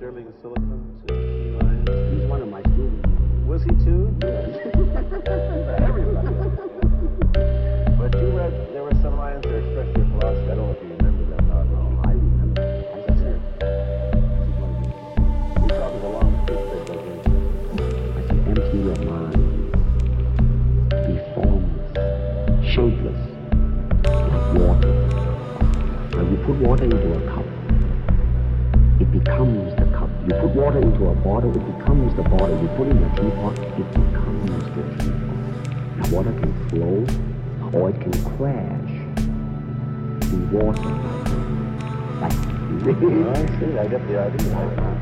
Sterling Silicon. the body, you put in the tea pot, it becomes this. The water can flow or it can crash The water. Like, I see, I get the idea.